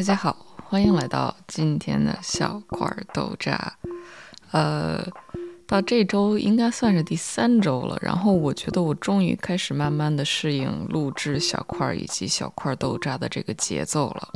大家好，欢迎来到今天的小块豆渣。呃，到这周应该算是第三周了，然后我觉得我终于开始慢慢的适应录制小块以及小块豆渣的这个节奏了。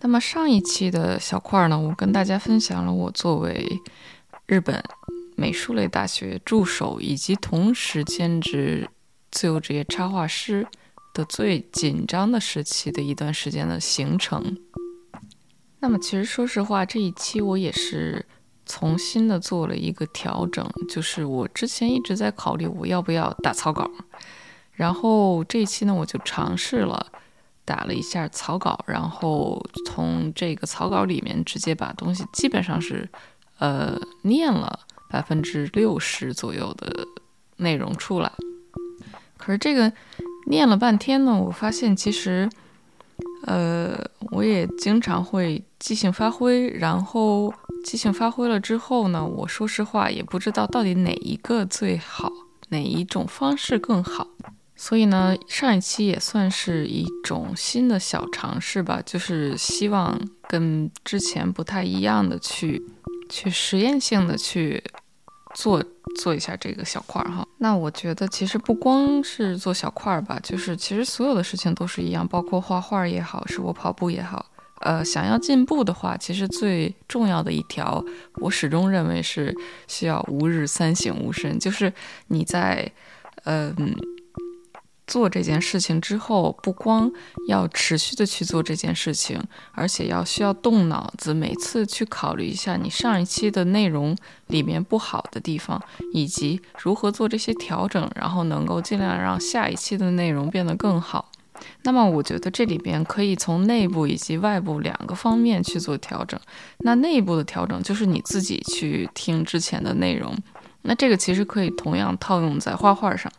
那么上一期的小块呢，我跟大家分享了我作为日本美术类大学助手以及同时兼职自由职业插画师。的最紧张的时期的一段时间的行程。那么，其实说实话，这一期我也是重新的做了一个调整，就是我之前一直在考虑我要不要打草稿，然后这一期呢，我就尝试了打了一下草稿，然后从这个草稿里面直接把东西基本上是呃念了百分之六十左右的内容出来。可是这个。念了半天呢，我发现其实，呃，我也经常会即兴发挥，然后即兴发挥了之后呢，我说实话也不知道到底哪一个最好，哪一种方式更好。所以呢，上一期也算是一种新的小尝试吧，就是希望跟之前不太一样的去，去实验性的去。做做一下这个小块儿哈，那我觉得其实不光是做小块儿吧，就是其实所有的事情都是一样，包括画画也好，是我跑步也好，呃，想要进步的话，其实最重要的一条，我始终认为是需要吾日三省吾身，就是你在，嗯。做这件事情之后，不光要持续的去做这件事情，而且要需要动脑子，每次去考虑一下你上一期的内容里面不好的地方，以及如何做这些调整，然后能够尽量让下一期的内容变得更好。那么，我觉得这里边可以从内部以及外部两个方面去做调整。那内部的调整就是你自己去听之前的内容，那这个其实可以同样套用在画画上。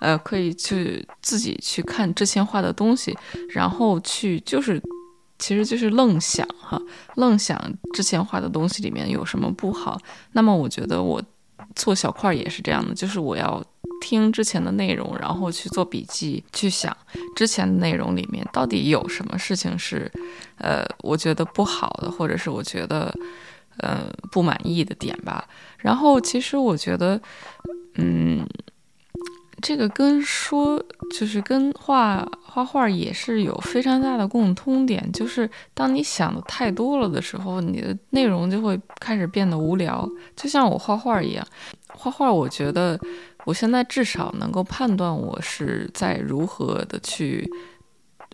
呃，可以去自己去看之前画的东西，然后去就是，其实就是愣想哈，愣想之前画的东西里面有什么不好。那么我觉得我做小块也是这样的，就是我要听之前的内容，然后去做笔记，去想之前的内容里面到底有什么事情是，呃，我觉得不好的，或者是我觉得，呃，不满意的点吧。然后其实我觉得，嗯。这个跟说就是跟画画画也是有非常大的共通点，就是当你想的太多了的时候，你的内容就会开始变得无聊。就像我画画一样，画画，我觉得我现在至少能够判断我是在如何的去。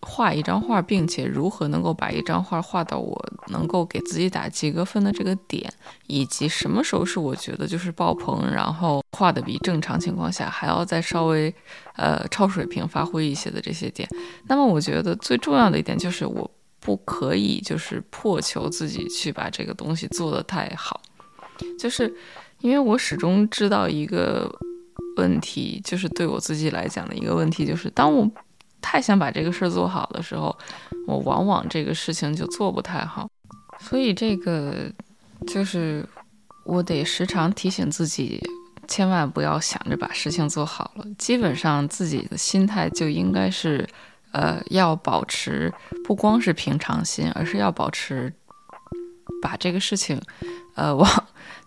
画一张画，并且如何能够把一张画画到我能够给自己打及格分的这个点，以及什么时候是我觉得就是爆棚，然后画的比正常情况下还要再稍微，呃，超水平发挥一些的这些点。那么我觉得最重要的一点就是我不可以就是迫求自己去把这个东西做得太好，就是因为我始终知道一个问题，就是对我自己来讲的一个问题，就是当我。太想把这个事儿做好的时候，我往往这个事情就做不太好，所以这个就是我得时常提醒自己，千万不要想着把事情做好了。基本上自己的心态就应该是，呃，要保持不光是平常心，而是要保持把这个事情，呃，往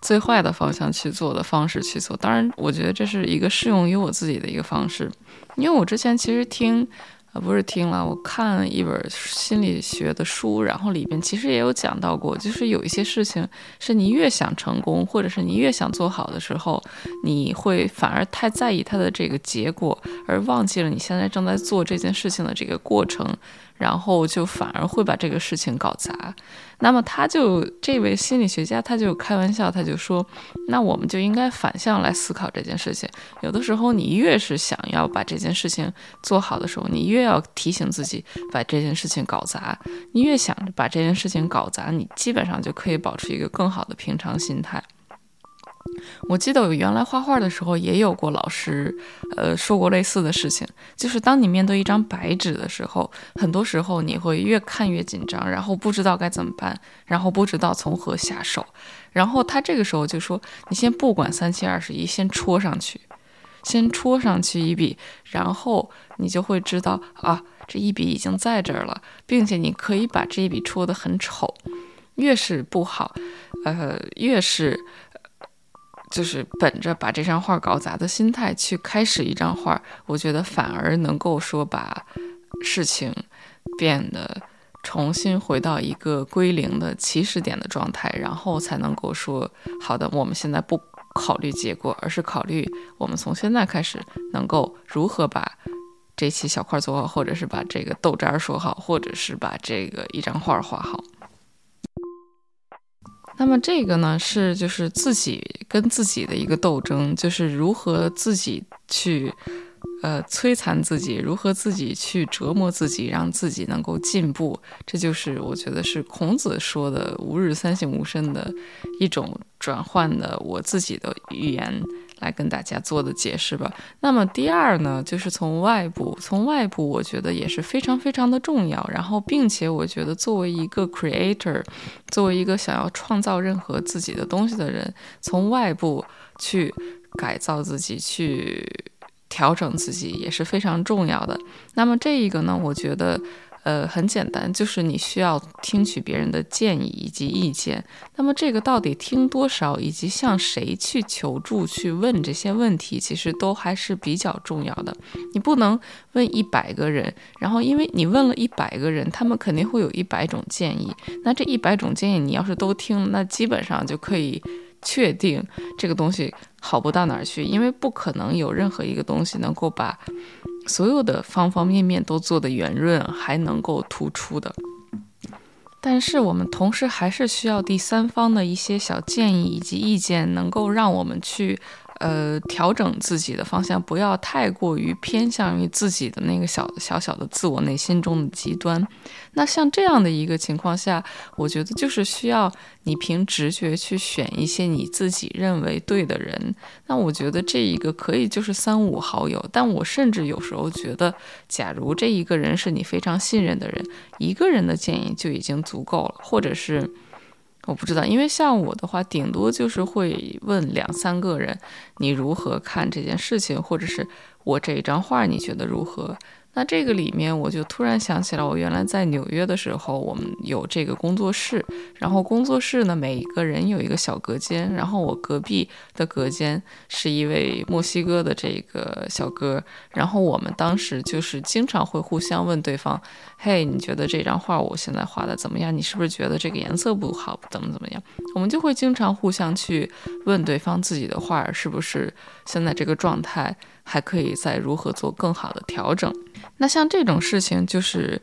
最坏的方向去做的方式去做。当然，我觉得这是一个适用于我自己的一个方式。因为我之前其实听，呃，不是听了，我看一本心理学的书，然后里边其实也有讲到过，就是有一些事情是你越想成功，或者是你越想做好的时候，你会反而太在意它的这个结果，而忘记了你现在正在做这件事情的这个过程。然后就反而会把这个事情搞砸，那么他就这位心理学家他就开玩笑，他就说，那我们就应该反向来思考这件事情。有的时候你越是想要把这件事情做好的时候，你越要提醒自己把这件事情搞砸。你越想着把这件事情搞砸，你基本上就可以保持一个更好的平常心态。我记得我原来画画的时候也有过老师，呃，说过类似的事情，就是当你面对一张白纸的时候，很多时候你会越看越紧张，然后不知道该怎么办，然后不知道从何下手，然后他这个时候就说，你先不管三七二十一，先戳上去，先戳上去一笔，然后你就会知道啊，这一笔已经在这儿了，并且你可以把这一笔戳得很丑。越是不好，呃，越是就是本着把这张画搞砸的心态去开始一张画，我觉得反而能够说把事情变得。重新回到一个归零的起始点的状态，然后才能够说好的。我们现在不考虑结果，而是考虑我们从现在开始能够如何把这期小块做好，或者是把这个豆渣说好，或者是把这个一张画画好。那么这个呢，是就是自己跟自己的一个斗争，就是如何自己去。呃，摧残自己，如何自己去折磨自己，让自己能够进步，这就是我觉得是孔子说的“吾日三省吾身”的一种转换的我自己的语言来跟大家做的解释吧。那么第二呢，就是从外部，从外部，我觉得也是非常非常的重要。然后，并且我觉得作为一个 creator，作为一个想要创造任何自己的东西的人，从外部去改造自己，去。调整自己也是非常重要的。那么这一个呢，我觉得，呃，很简单，就是你需要听取别人的建议以及意见。那么这个到底听多少，以及向谁去求助、去问这些问题，其实都还是比较重要的。你不能问一百个人，然后因为你问了一百个人，他们肯定会有一百种建议。那这一百种建议，你要是都听，那基本上就可以。确定这个东西好不到哪儿去，因为不可能有任何一个东西能够把所有的方方面面都做得圆润，还能够突出的。但是我们同时还是需要第三方的一些小建议以及意见，能够让我们去。呃，调整自己的方向，不要太过于偏向于自己的那个小小小的自我内心中的极端。那像这样的一个情况下，我觉得就是需要你凭直觉去选一些你自己认为对的人。那我觉得这一个可以就是三五好友，但我甚至有时候觉得，假如这一个人是你非常信任的人，一个人的建议就已经足够了，或者是。我不知道，因为像我的话，顶多就是会问两三个人，你如何看这件事情，或者是我这一张画，你觉得如何？那这个里面，我就突然想起来，我原来在纽约的时候，我们有这个工作室，然后工作室呢，每一个人有一个小隔间，然后我隔壁的隔间是一位墨西哥的这个小哥，然后我们当时就是经常会互相问对方，嘿，你觉得这张画我现在画的怎么样？你是不是觉得这个颜色不好？怎么怎么样？我们就会经常互相去问对方自己的画是不是现在这个状态。还可以再如何做更好的调整？那像这种事情，就是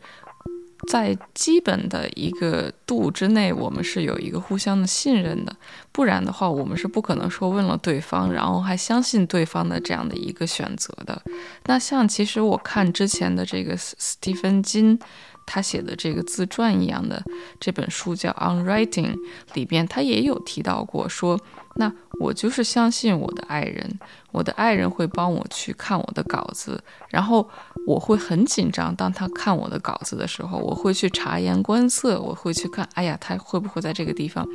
在基本的一个度之内，我们是有一个互相的信任的。不然的话，我们是不可能说问了对方，然后还相信对方的这样的一个选择的。那像其实我看之前的这个斯蒂芬金。他写的这个自传一样的这本书叫《On Writing》，里边他也有提到过，说那我就是相信我的爱人，我的爱人会帮我去看我的稿子，然后我会很紧张，当他看我的稿子的时候，我会去察言观色，我会去看，哎呀，他会不会在这个地方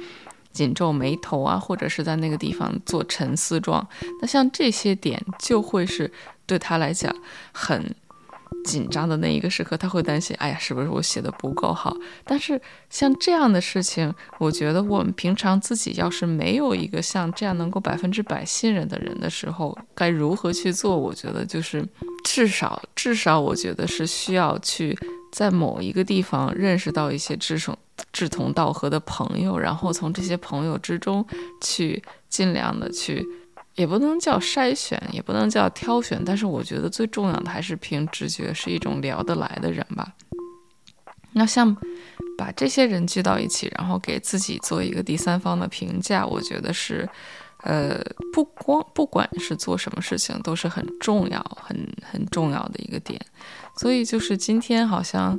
紧皱眉头啊，或者是在那个地方做沉思状？那像这些点就会是对他来讲很。紧张的那一个时刻，他会担心：哎呀，是不是我写的不够好？但是像这样的事情，我觉得我们平常自己要是没有一个像这样能够百分之百信任的人的时候，该如何去做？我觉得就是至少至少，我觉得是需要去在某一个地方认识到一些志同志同道合的朋友，然后从这些朋友之中去尽量的去。也不能叫筛选，也不能叫挑选，但是我觉得最重要的还是凭直觉，是一种聊得来的人吧。那像把这些人聚到一起，然后给自己做一个第三方的评价，我觉得是，呃，不光不管是做什么事情，都是很重要、很很重要的一个点。所以就是今天好像，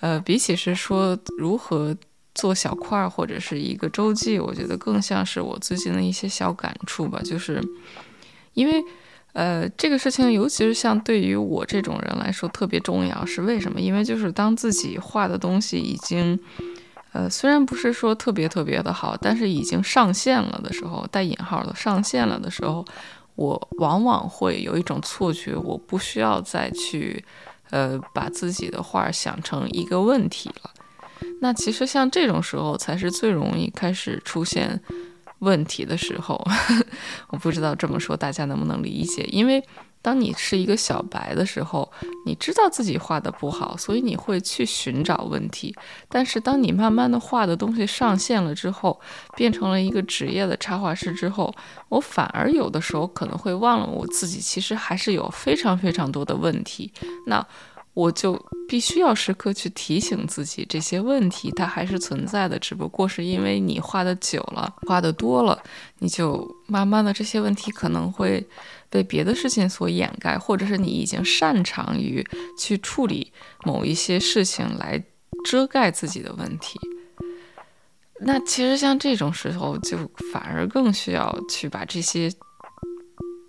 呃，比起是说如何。做小块或者是一个周记，我觉得更像是我最近的一些小感触吧。就是因为，呃，这个事情，尤其是像对于我这种人来说特别重要。是为什么？因为就是当自己画的东西已经，呃，虽然不是说特别特别的好，但是已经上线了的时候，带引号的上线了的时候，我往往会有一种错觉，我不需要再去，呃，把自己的画想成一个问题了。那其实像这种时候，才是最容易开始出现问题的时候。我不知道这么说大家能不能理解，因为。当你是一个小白的时候，你知道自己画的不好，所以你会去寻找问题。但是当你慢慢的画的东西上线了之后，变成了一个职业的插画师之后，我反而有的时候可能会忘了我自己其实还是有非常非常多的问题。那我就必须要时刻去提醒自己，这些问题它还是存在的，只不过是因为你画的久了，画的多了，你就慢慢的这些问题可能会被别的事情所掩盖，或者是你已经擅长于去处理某一些事情来遮盖自己的问题。那其实像这种时候，就反而更需要去把这些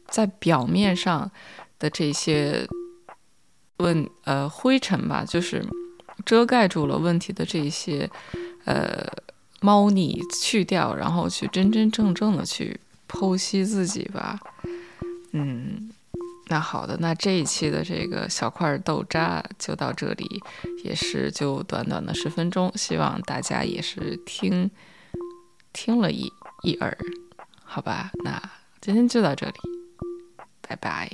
在表面上的这些。问呃灰尘吧，就是遮盖住了问题的这些呃猫腻去掉，然后去真真正正的去剖析自己吧。嗯，那好的，那这一期的这个小块豆渣就到这里，也是就短短的十分钟，希望大家也是听听了一一耳，好吧？那今天就到这里，拜拜。